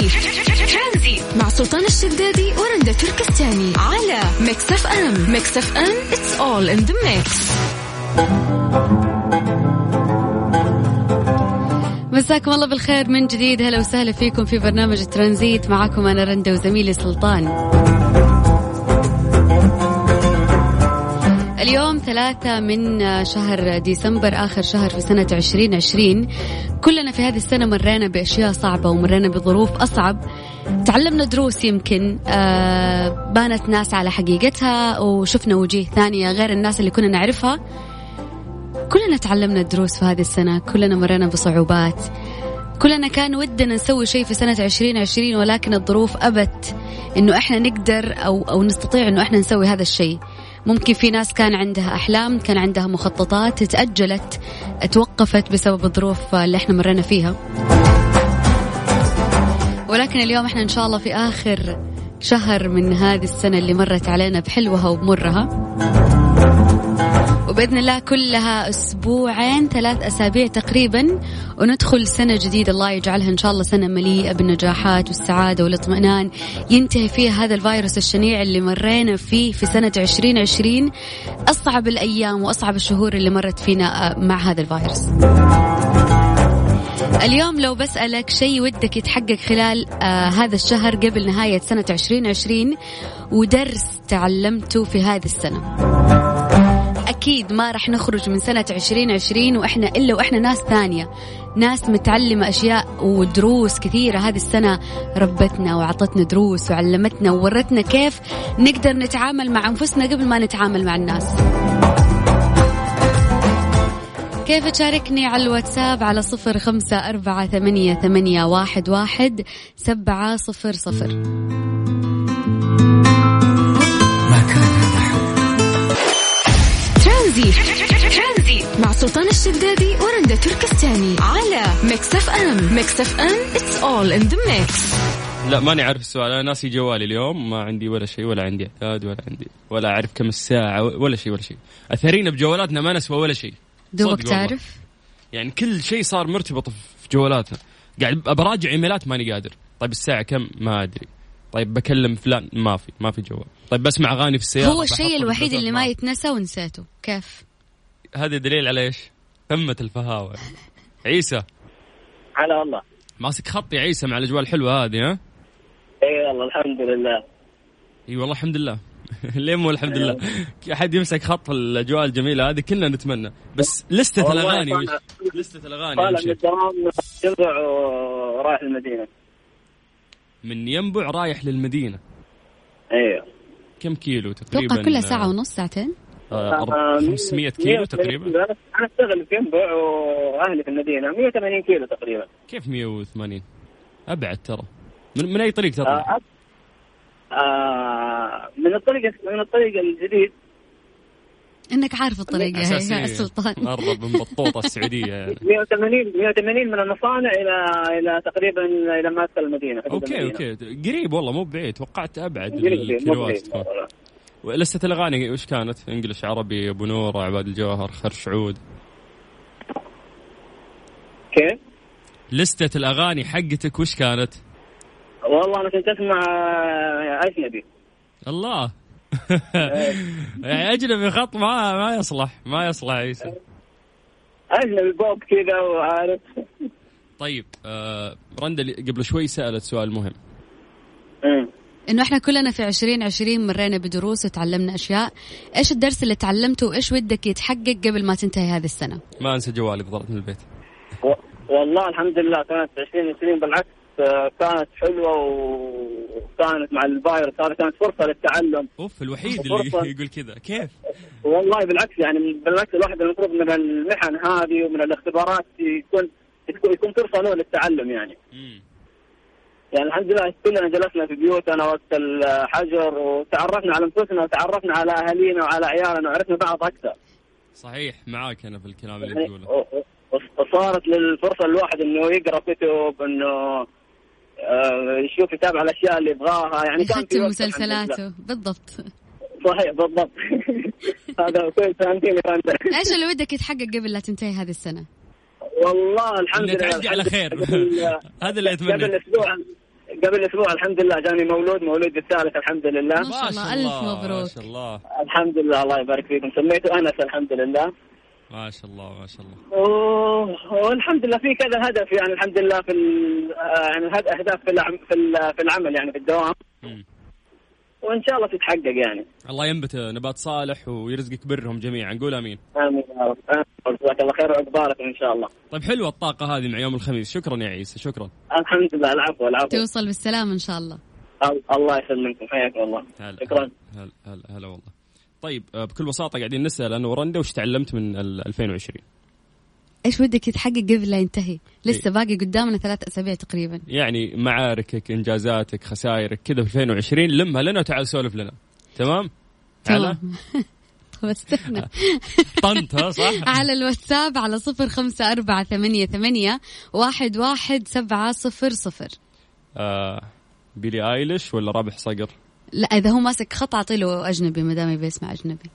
ترانزيت مع سلطان الشدادي ورندا تركستاني. على Mix FM. Mix FM it's all in the mix. مساكم الله بالخير من جديد. هلا وسهلا فيكم في برنامج ترانزيت. معكم أنا رندا وزميلي سلطان. اليوم ثلاثة من شهر ديسمبر آخر شهر في سنة 2020 كلنا في هذه السنة مرينا بأشياء صعبة ومرينا بظروف أصعب. تعلمنا دروس يمكن آه بانت ناس على حقيقتها وشفنا وجيه ثانية غير الناس اللي كنا نعرفها. كلنا تعلمنا دروس في هذه السنة كلنا مرينا بصعوبات. كلنا كان ودنا نسوي شيء في سنة 2020 ولكن الظروف أبت إنه إحنا نقدر أو أو نستطيع إنه إحنا نسوي هذا الشيء. ممكن في ناس كان عندها أحلام كان عندها مخططات تأجلت توقفت بسبب الظروف اللي إحنا مرينا فيها. ولكن اليوم إحنا إن شاء الله في آخر شهر من هذه السنة اللي مرت علينا بحلوها وبمرها. وبإذن الله كلها أسبوعين ثلاث أسابيع تقريبا وندخل سنة جديدة. الله يجعلها إن شاء الله سنة مليئة بالنجاحات والسعادة والاطمئنان. ينتهي فيها هذا الفيروس الشنيع اللي مرينا فيه في سنة 2020 أصعب الأيام وأصعب الشهور اللي مرت فينا مع هذا الفيروس. اليوم لو بسألك شيء ودك يتحقق خلال آه هذا الشهر قبل نهاية سنة 2020 ودرس تعلمته في هذه السنة. أكيد ما راح نخرج من سنة 2020 وإحنا إلا وإحنا ناس ثانية. ناس متعلمة أشياء ودروس كثيرة هذه السنة. ربتنا وعطتنا دروس وعلمتنا وورتنا كيف نقدر نتعامل مع أنفسنا قبل ما نتعامل مع الناس. كيف تشاركني على الواتساب على صفر خمسة أربعة ثمانية, ثمانية واحد, واحد سبعة صفر صفر. مع سلطان الشدادي ورندا تركستاني على Mix FM Mix FM it's all in the mix. لا ماني عارف السؤال. أنا ناسي جوالي اليوم. ما عندي ولا شيء ولا عندي إعداد ولا عندي ولا أعرف كم الساعة ولا شيء ولا شيء. أثرينا بجوالاتنا ما نسوى ولا شيء. دوبك تعرف؟ يعني كل شيء صار مرتبط في جوالاتنا. قاعد براجع إيميلات ماني قادر. طيب الساعة كم؟ ما أدري. طيب بكلم فلان ما في ما في جوال. طيب بسمع أغاني في السيارة هو الشيء الوحيد اللي ما يتنسى ونسيته. كيف؟ هذا دليل على إيش؟ قمة الفهاوة. عيسى. على والله. ماسك خط يا عيسى مع الأجواء الحلوة هذه ها؟ إي والله الحمد لله. إي والله الحمد لله. ليه مو الحمد لله؟ أحد يمسك خط الأجواء الجميلة هذه كلنا نتمنى. بس لستة الأغاني وش؟ لستة الأغاني طالع من الدوام ينبع ورايح المدينة من ينبع رايح للمدينة. أيوه كم كيلو تقريبا؟ أتوقع كلها ساعة ونص ساعتين؟ 500 كيلو تقريبا. أنا أشتغل في ينبع وأهلي في المدينة. 180 كيلو تقريبا. كيف 180 أبعد ترى. من, من أي طريق تطلع؟ آه آه من الطريق من الطريق الجديد. إنك عارف الطريقة يا سلطان. قرب من بطوطة السعودية. يعني 180 180 من المصانع إلى إلى تقريبا إلى ما ادخل المدينة أوكي المدينة. Okay. قريب والله مو بعيد. توقعت أبعد الكيلوات تكون. لستة الاغاني وش كانت؟ انجلش عربي أبو نور عباد الجوهر خرش عود. كيف؟ لستة الأغاني حقتك وش كانت؟ والله أنا كنت أسمع أجنبي. الله. يعني أجنبي خط ما ما يصلح ما يصلح عيسى أجنبي بوب كذا وعارف. طيب آه رندا قبل شوي سألت سؤال مهم. إنه إحنا كلنا في 2020 مرينا بدروس وتعلمنا أشياء، إيش الدرس اللي تعلمته وإيش ودك يتحقق قبل ما تنتهي هذه السنة؟ ما أنسى جوالي ضربت من البيت. و... والله الحمد لله كانت 2020 بالعكس كانت حلوة وكانت مع الفايروس هذا كانت فرصة للتعلم أوف الوحيد اللي يقول كذا كيف؟ والله بالعكس يعني بالعكس الواحد المفروض من المحن هذه ومن الاختبارات يكون يكون فرصة له للتعلم يعني. مم. يعني الحمد لله كلنا جلسنا في بيوتنا وقت الحجر وتعرفنا على أنفسنا وتعرفنا على أهالينا وعلى عيالنا وعرفنا بعض أكثر. صحيح معاك أنا في الكلام اللي يعني تقوله. وصارت للفرصة الواحد إنه يقرأ كتب إنه يشوف يتابع الأشياء اللي يبغاها. يعني كان يختم مسلسلاته. بالضبط. صحيح بالضبط. هذا كويس فهمتيني إيش اللي ودك يتحقق قبل لا تنتهي هذه السنة؟ والله الحمد لله تعدي على خير. هذا اللي أتمنى. قبل أسبوع. قبل أسبوع الحمد لله جاني مولود مولود الثالث الحمد لله. ما شاء الله ألف مبروك. ما شاء الله. الحمد لله الله يبارك فيكم. سميته أنس الحمد لله. ما شاء الله ما شاء الله. والحمد لله في كذا هدف يعني الحمد لله في ال- آه، يعني هد- أهداف في العم- في ال- في العمل يعني في الدوام. مم. وإن شاء الله تتحقق يعني. الله ينبت نبات صالح ويرزقك برهم جميعا. قول آمين. آمين. جزاك الله خير وعقبالكم إن شاء الله. طيب حلوة الطاقة هذه مع يوم الخميس. شكرا يا عيسى شكرا. الحمد لله العفو العفو. توصل بالسلامة إن شاء الله. أل- الله يسلمكم حياكم الله. هلا شكرا. هلا هلا هلا والله. طيب آه، بكل بساطة قاعدين نسأل أنا ورندا وش تعلمت من ال 2020 إيش ودك يتحقق قبل لا ينتهي؟ لسه باقي قدامنا ثلاث أسابيع تقريبا. يعني معاركك إنجازاتك خسائرك كذا في 2020 لمها لنا وتعال سولف لنا. تمام؟ تمام. استنى ها صح؟ على الواتساب على صفر خمسة أربعة ثمانية ثمانية واحد واحد سبعة صفر صفر. آه بيلي آيليش ولا رابح صقر؟ لا إذا هو ماسك خط أعطيله أجنبي ما دام يبي يسمع أجنبي.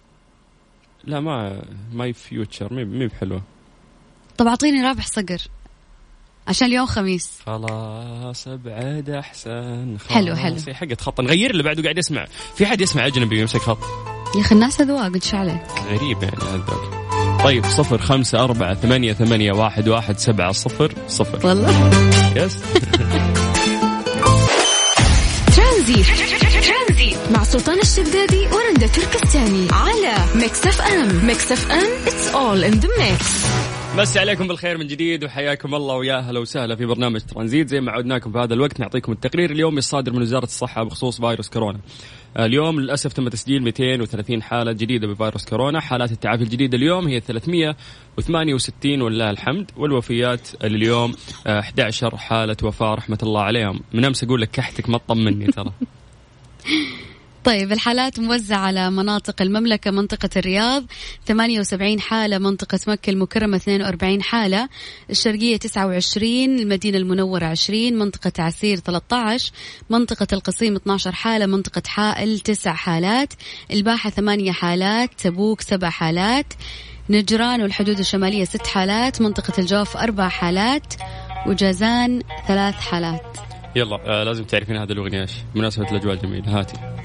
لا ما my future مي بحلوة. طب أعطيني رابح صقر. عشان اليوم خميس. خلاص أبعد أحسن خلاص حلو، حلو. حقت خط نغير اللي بعده قاعد يسمع. في حد يسمع أجنبي يمسك خط؟ يا أخي الناس أذواق إيش عليك غريب يعني هذاك طيب صفر خمسة أربعة ثمانية ثمانية واحد واحد سبعة صفر صفر. والله. Yes ترانزيت مع سلطان الشدادي ورندا تركستاني. على Mix FM. Mix FM it's all in the mix مسي عليكم بالخير من جديد وحياكم الله ويا هلا وسهلا في برنامج ترانزيت زي ما عودناكم في هذا الوقت نعطيكم التقرير اليومي الصادر من وزارة الصحة بخصوص فيروس كورونا. آه، اليوم للأسف تم تسجيل 230 حالة جديدة بفيروس كورونا، حالات التعافي الجديدة اليوم هي 368 ولله الحمد، والوفيات اليوم آه، 11 حالة وفاة رحمة الله عليهم، من أمس أقول لك كحتك ما تطمني ترى. طيب الحالات موزعة على مناطق المملكة منطقة الرياض 78 حالة منطقة مكة المكرمة 42 حالة الشرقية 29 المدينة المنورة 20 منطقة عسير 13 منطقة القصيم 12 حالة منطقة حائل 9 حالات الباحة 8 حالات تبوك 7 حالات نجران والحدود الشمالية 6 حالات منطقة الجوف 4 حالات وجازان ثلاث حالات يلا آه لازم تعرفين هذه الأغنية إيش؟ بمناسبة الأجواء الجميلة هاتي.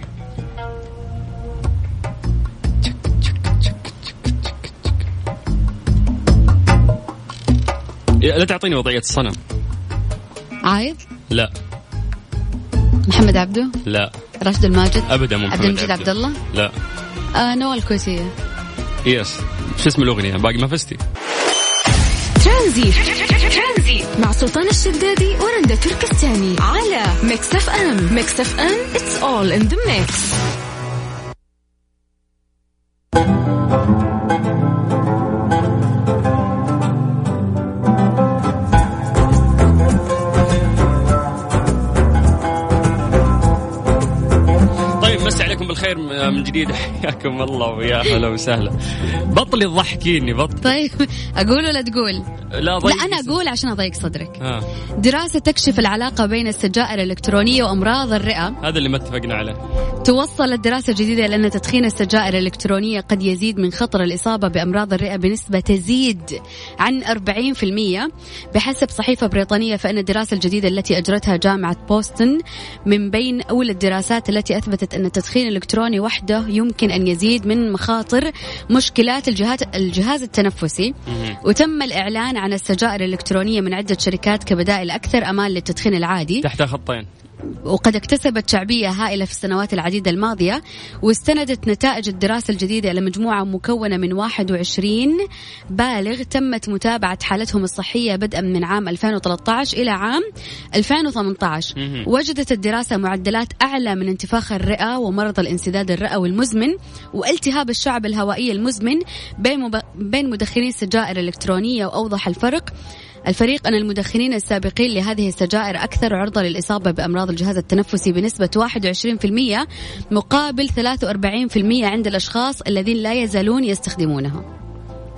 لا تعطيني وضعية الصنم. عايض لا. محمد عبده؟ لا. راشد الماجد؟ أبدا مو عبد محمد المجيد عبد الله لا. آه نوال الكويتية. Yes شو اسم الأغنية؟ باقي ما فزتي. ترانزيت مع سلطان الشدادي ورندا تركستاني. على Mix FM. Mix FM it's all in the mix بالخير من جديد. حياكم الله ويا هلا وسهلا. بطلي تضحكيني بطل. طيب أقول ولا تقول؟ لا ضيق لا أنا أقول عشان أضيق صدرك. ها دراسة تكشف العلاقة بين السجائر الإلكترونية وأمراض الرئة. هذا اللي ما اتفقنا عليه. توصلت دراسة جديدة إلى أن تدخين السجائر الإلكترونية قد يزيد من خطر الإصابة بأمراض الرئة بنسبة تزيد عن 40% بحسب صحيفة بريطانية فإن الدراسة الجديدة التي أجرتها جامعة بوسطن من بين أولى الدراسات التي أثبتت أن التدخين الإلكتروني وحده يمكن أن يزيد من مخاطر مشكلات الجهاز الجهاز التنفسي. وتم الإعلان عن السجائر الإلكترونية من عدة شركات كبدائل أكثر أمان للتدخين العادي. تحتها خطين وقد اكتسبت شعبية هائلة في السنوات العديدة الماضية واستندت نتائج الدراسة الجديدة إلى مجموعة مكونة من 21 بالغ تمت متابعة حالتهم الصحية بدءا من عام 2013 إلى عام 2018 مهم. وجدت الدراسة معدلات أعلى من انتفاخ الرئة ومرض الانسداد الرئوي المزمن والتهاب الشعب الهوائي المزمن بين مب... بين مدخني السجائر الإلكترونية وأوضح الفرق الفريق أن المدخنين السابقين لهذه السجائر أكثر عرضة للإصابة بأمراض الجهاز التنفسي بنسبة 21% مقابل 43% عند الأشخاص الذين لا يزالون يستخدمونها.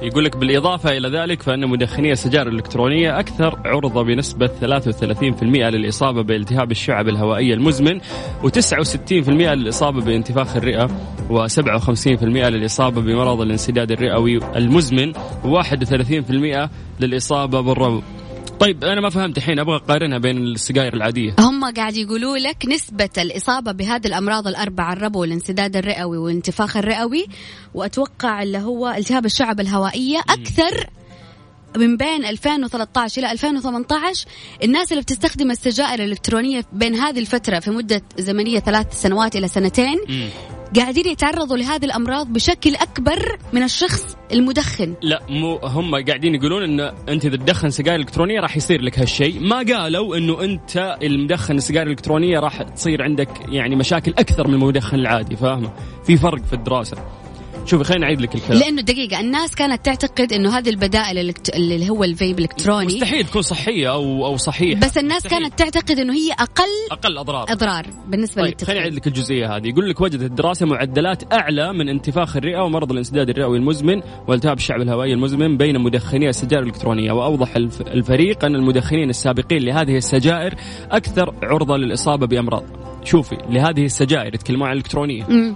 يقول لك بالإضافة إلى ذلك فإن مدخني السجائر الإلكترونية أكثر عرضة بنسبة 33% للإصابة بالتهاب الشعب الهوائية المزمن و69% للإصابة بانتفاخ الرئة و57% للإصابة بمرض الانسداد الرئوي المزمن و31% للإصابة بالربو. طيب أنا ما فهمت الحين أبغى أقارنها بين السجاير العادية. هم قاعد يقولوا لك نسبة الإصابة بهذه الأمراض الأربعة الربو والانسداد الرئوي والانتفاخ الرئوي وأتوقع اللي هو التهاب الشعب الهوائية أكثر من بين 2013 إلى 2018 الناس اللي بتستخدم السجائر الإلكترونية بين هذه الفترة في مدة زمنية ثلاث سنوات إلى سنتين. قاعدين يتعرضوا لهذه الأمراض بشكل أكبر من الشخص المدخن. لا مو هم قاعدين يقولون إن أنت إذا تدخن سجاير إلكترونية راح يصير لك هالشيء. ما قالوا إنه أنت المدخن السجاير الإلكترونية راح تصير عندك يعني مشاكل أكثر من المدخن العادي فاهمة؟ في فرق في الدراسة. شوفي خليني أعيد لك الكلام. لأنه دقيقة الناس كانت تعتقد إنه هذه البدائل اللي هو الفيب الإلكتروني. مستحيل تكون صحية أو أو صحيحة. بس الناس مستحيل. كانت تعتقد إنه هي أقل أقل أضرار. أضرار بالنسبة طيب خليني أعيد للتدخين لك الجزئية هذه. يقول لك وجدت الدراسه معدلات أعلى من انتفاخ الرئة ومرض الانسداد الرئوي المزمن والتهاب الشعب الهوائي المزمن بين مدخني السجائر الإلكترونية. وأوضح الف- الفريق أن المدخنين السابقين لهذه السجائر أكثر عرضة للإصابة بأمراض. شوفي لهذه السجائر يتكلمون عن الإلكترونية.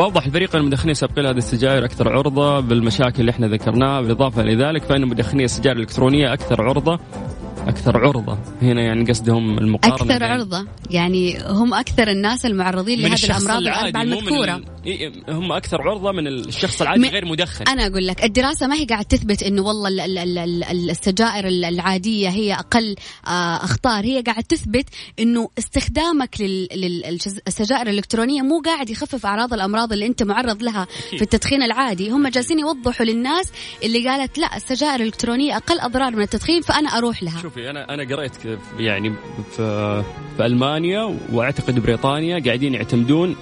واوضح الفريق أن المدخنين السابقين لهذه السجائر أكثر عرضة بالمشاكل اللي إحنا ذكرناها بالإضافة لذلك فإن مدخني السجائر الإلكترونية أكثر عرضة أكثر عرضة. هنا يعني قصدهم المقارنة أكثر بين- عرضة. يعني هم أكثر الناس المعرضين لهذه الشخص الأمراض العادي هم أكثر عرضة من الشخص العادي غير مدخن. أنا أقول لك الدراسة ما هي قاعد تثبت إنه والله ال- ال- ال- ال- ال- السجائر ال- العادية هي أقل آه، أخطار. هي قاعد تثبت إنه استخدامك للسجائر الإلكترونية مو قاعد يخفف أعراض الأمراض اللي أنت معرض لها في التدخين العادي. هم جالسين يوضحوا للناس اللي قالت لا السجائر الإلكترونية أقل أضرار من التدخين فأنا أروح لها. شوفي أنا أنا قريت يعني في في ألمانيا وأعتقد بريطانيا قاعدين يعتمدون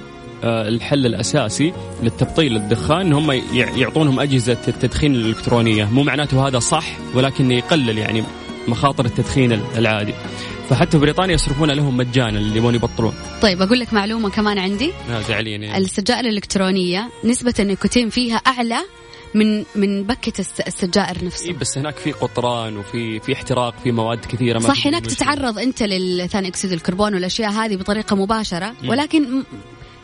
الحل الأساسي للتبطيل الدخان إن هم يعطونهم أجهزة التدخين الإلكترونية. مو معناته هذا صح ولكن يقلل يعني مخاطر التدخين العادي. فحتى في بريطانيا يصرفون لهم مجانا اللي يبون يبطلون. طيب أقول لك معلومة كمان عندي. آه، زعلين يعني. السجائر الإلكترونية نسبة النيكوتين فيها أعلى من من بكة الس- السجائر نفسها. إيه بس هناك في قطران وفي في احتراق في مواد كثيرة ما صح هناك تتعرض أنت للثاني أكسيد الكربون والأشياء هذه بطريقة مباشرة مم. ولكن م-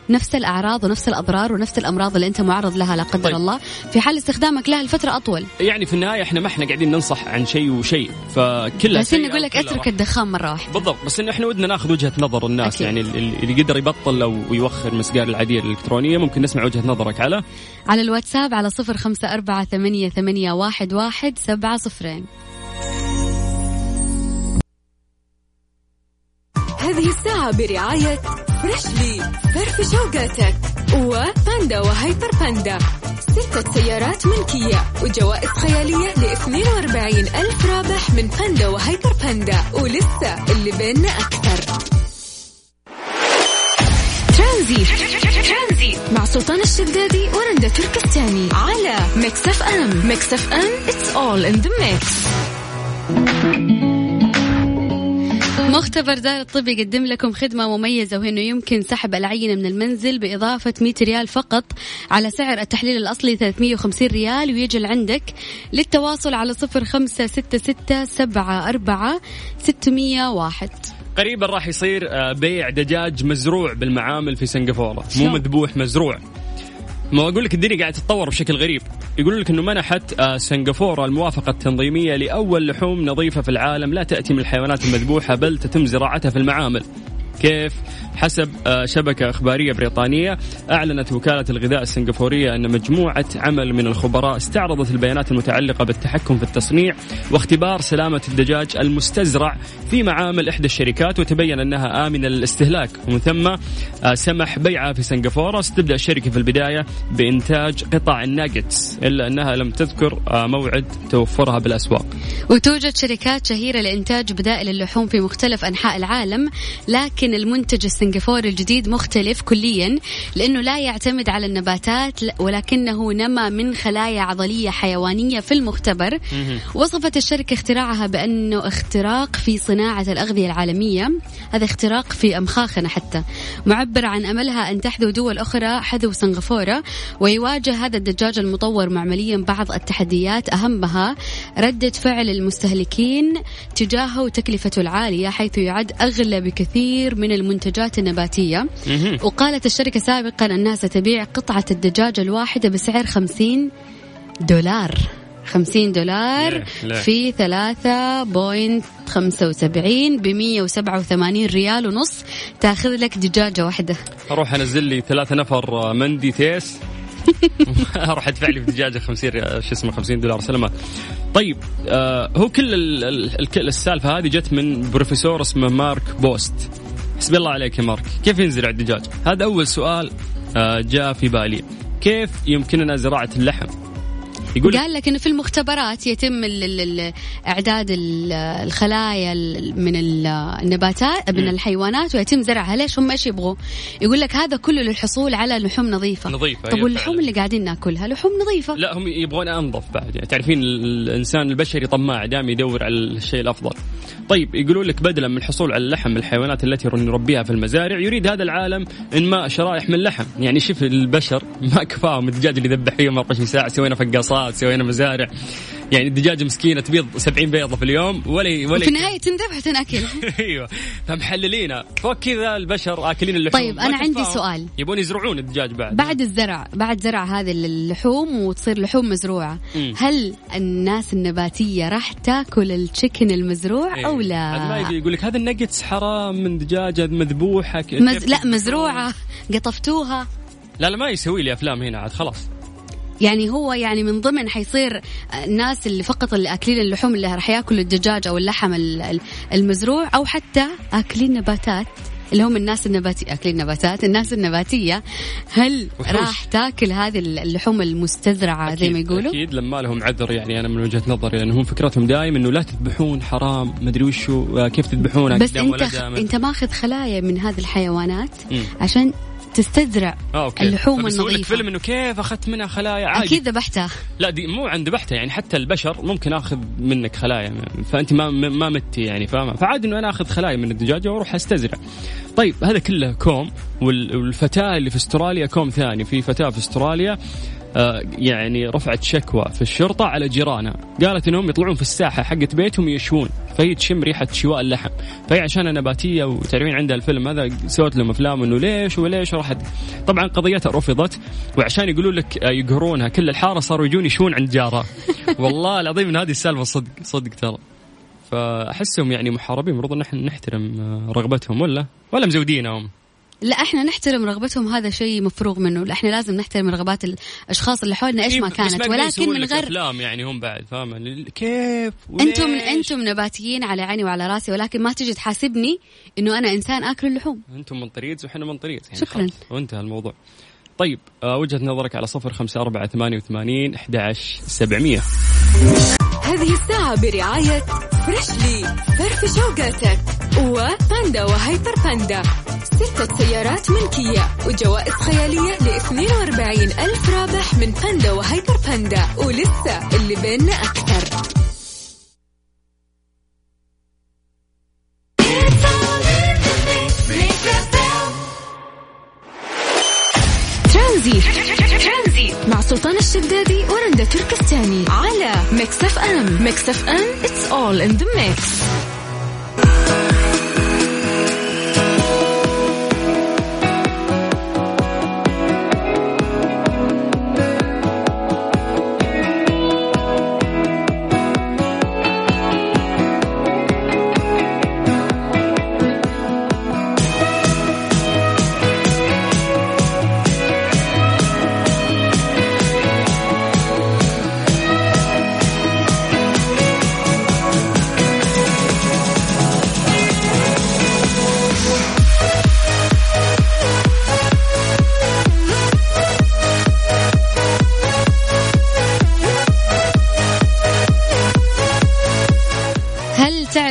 نفس الأعراض ونفس الأضرار ونفس الأمراض اللي أنت معرض لها لا قدر طيب. الله في حال استخدامك لها لفترة أطول يعني في النهاية إحنا ما إحنا قاعدين ننصح عن شيء وشيء فكلها بس إني سيئة أقول لك أترك. الدخان مرة واحدة بالضبط بس إنه إحنا ودنا ناخذ وجهة نظر الناس أكيد. يعني اللي اللي يقدر يبطل أو يوخر من السجائر العاديه الإلكترونية ممكن نسمع وجهة نظرك على على الواتساب على صفر خمسة أربعة ثمانية, ثمانية واحد, واحد سبعة صفرين هذه الساعة برعاية فريشلي فرف شوقاتك. وباندا وهيبر باندا. ستة سيارات ملكية وجوائز خيالية ل 42 ألف رابح من باندا وهيبر باندا. ولسه اللي بيننا أكثر. ترانزيت. مع سلطان الشدادي ورندا تركستاني. على Mix FM. Mix FM. It's all in the mix. مختبر دار الطب يقدم لكم خدمة مميزة وهي أنه يمكن سحب العينة من المنزل بإضافة 100 ريال فقط على سعر التحليل الأصلي 350 ريال ويجي عندك للتواصل على صفر خمسة ستة ستة سبعة أربعة ستمية واحد. قريبا راح يصير آه، بيع دجاج مزروع بالمعامل في سنغافورة. مو؟ مذبوح مزروع. ما أقول لك الدنيا قاعدة تتطور بشكل غريب. يقولون لك إنه منحت آه، سنغافورة الموافقة التنظيمية لأول لحوم نظيفة في العالم لا تأتي من الحيوانات المذبوحة بل تتم زراعتها في المعامل. كيف حسب آه، شبكة إخبارية بريطانية أعلنت وكالة الغذاء السنغافورية أن مجموعة عمل من الخبراء استعرضت البيانات المتعلقة بالتحكم في التصنيع واختبار سلامة الدجاج المستزرع في معامل إحدى الشركات وتبين أنها آمنة للاستهلاك. ومن ثم آه، سمح بيعها في سنغافورة ستبدأ الشركة في البداية بإنتاج قطع الناجتس إلا أنها لم تذكر آه، موعد توفرها بالأسواق. وتوجد شركات شهيرة لإنتاج بدائل اللحوم في مختلف أنحاء العالم لكن المنتج السنغافوري الجديد مختلف كليا لأنه لا يعتمد على النباتات ولكنه نما من خلايا عضلية حيوانية في المختبر. وصفت الشركة اختراعها بأنه اختراق في صناعة الأغذية العالمية. هذا اختراق في أمخاخنا حتى. معبر عن أملها أن تحذو دول أخرى حذو سنغافورة. ويواجه هذا الدجاج المطور معمليا بعض التحديات أهمها ردة فعل المستهلكين تجاهه وتكلفته العالية حيث يعد أغلى بكثير من المنتجات النباتية. وقالت الشركة سابقا أنها ستبيع قطعة الدجاج الواحدة بسعر 50 دولار 50 دولار ليه؟ ليه؟ في 3.75 ب 187 ريال ونص تأخذ لك دجاجة واحدة أروح أنزل لي ثلاثة نفر مندي تيس أروح أدفع لي في دجاجه 50 ريال- شو اسمه 50 دولار سلامات. طيب آه هو كل ال- ال- ال- السالفة هذه جت من بروفيسور اسمه مارك بوست. حسبي الله عليك يا مارك، كيف ينزرع الدجاج؟ هذا أول سؤال آه جاء في بالي. كيف يمكننا زراعة اللحم؟ يقول قال لك انه في المختبرات يتم ال ال ال إعداد ال- الخلايا ال- من ال- النباتات من. الحيوانات ويتم زرعها. ليش هم إيش يبغوا؟ يقول لك هذا كله للحصول على لحوم نظيفة. نظيفة، طب واللحوم. اللي قاعدين ناكلها لحوم نظيفة. لا هم يبغون أنظف بعد. يعني تعرفين ال- الإنسان البشري طماع دائما يدور على الشيء الأفضل. طيب يقولون لك بدلا من الحصول على اللحم الحيوانات التي نربيها في المزارع يريد هذا العالم انماء شرائح من اللحم، يعني شوف البشر ما كفاهم. الدجاج اللي ذبح فيهم 24 ساعة سوينا فقاصات. سوينا مزارع يعني الدجاجه مسكينة تبيض 70 بيضة في اليوم ولا ولا وفي النهاية تنذبح وتناكل أيوه فمحللينها فوق كذا البشر آكلين اللحوم طيب، ما أنا عندي. سؤال. يبون يزرعون الدجاج بعد بعد الزرع بعد زرع هذه اللحوم وتصير لحوم مزروعة مم. هل الناس النباتية راح تاكل التشكن المزروع إيه. أو ما لا يجي يقول لك هذا النجتس حرام من دجاجة مذبوحة مز... لا؟ مزروعة قطفتوها لا لا ما يسوي لي أفلام هنا عاد خلاص يعني هو يعني من ضمن حيصير الناس اللي فقط اللي أكلين اللحوم اللي راح ياكلوا الدجاج أو اللحم ال- ال- المزروع أو حتى أكلين نباتات اللي هم الناس النباتية أكلين نباتات الناس النباتية هل. راح تاكل هذه اللحوم المستزرعة زي ما أكيد- يقولوا أكيد لما لهم عذر يعني أنا من وجهة نظري لأن هم فكرتهم دائما إنه لا تذبحون حرام مدري وشو كيف تذبحونها بس. ولدها أنت ماخذ خلايا من هذه الحيوانات مم. عشان تستزرع آه، okay. اللحوم فبيسوي لك النظيفة. فيلم إنه كيف أخذت منها خلايا؟ عادي. أكيد ذبحتها. لا دي مو عند ذبحتها يعني حتى البشر ممكن أخذ منك خلايا فأنت ما ما متي يعني فاهمة؟ فعادي إنه أنا أخذ خلايا من الدجاجة وأروح أستزرع. طيب هذا كله كوم وال- والفتاة اللي في أستراليا كوم ثاني. في فتاة في أستراليا آه، يعني رفعت شكوى في الشرطة على جيرانها. قالت إنهم يطلعون في الساحة حقت بيتهم يشوون. فهي تشم ريحة شواء اللحم. فهي عشان نباتية وتعرفين عندها الفيلم هذا سوت لهم أفلام إنه ليش وليش راحت طبعا قضيتها رفضت. وعشان يقولوا لك آه، يقهرونها كل الحارة صاروا يجون يشون عند جارها. والله العظيم إن هذه السالفة صدق صدق ترى. فأحسهم يعني محاربين المفروض ان إحنا نحترم آه، رغبتهم ولا؟ ولا مزودينهم؟ لا إحنا نحترم رغبتهم هذا شيء مفروغ منه. لا إحنا لازم نحترم رغبات الأشخاص اللي حولنا. إيش ما كانت؟ ولكن من غير أفلام يعني هم بعد فاهمه كيف؟ أنتم؟ أنتم نباتيين على عيني وعلى راسي ولكن ما تجي تحاسبني إنه أنا إنسان آكل اللحوم. أنتم من طريق وحنا من طريق يعني شكراً. وانتهى الموضوع. طيب آه وجهة نظرك على صفر خمسة أربعة ثمانية وثمانين أحد عشر سبعمية. هذه الساعة برعاية Freshly فرفش وقاتك وباندا وهيبر باندا. ستة سيارات ملكية وجوائز خيالية ل 42 ألف رابح من باندا وهيبر باندا. ولسه اللي بيننا أكثر. ميكس اف ام ميكس اف ام it's all in the mix.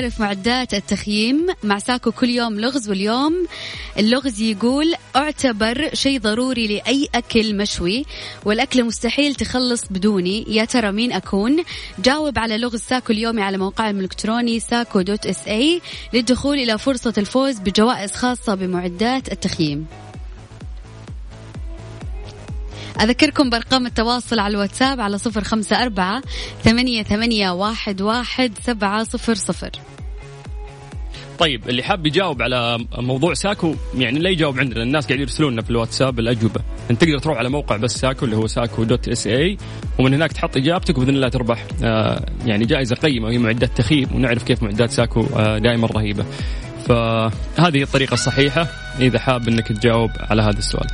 تعرف معدات التخييم مع ساكو كل يوم لغز واليوم اللغز يقول اعتبر شيء ضروري لأي أكل مشوي والأكل مستحيل تخلص بدوني. يا ترى مين أكون؟ جاوب على لغز ساكو اليومي على موقعهم الإلكتروني ساكو dot SA للدخول إلى فرصة الفوز بجوائز خاصة بمعدات التخييم. أذكركم بأرقام التواصل على الواتساب على صفر خمسة أربعة ثمانية, ثمانية واحد, واحد سبعة صفر صفر. طيب اللي حاب يجاوب على موضوع ساكو يعني لا يجاوب عندنا الناس قاعد يرسلون لنا في الواتساب الأجوبة. أنت تقدر تروح على موقع بس ساكو اللي هو ساكو dot SA ومن هناك تحط إجابتك وبإذن الله تربح آه، يعني جائزة قيمة وهي معدات تخييم ونعرف كيف معدات ساكو آه، دائما رهيبة. فهذه الطريقة الصحيحة إذا حاب إنك تجاوب على هذا السؤال.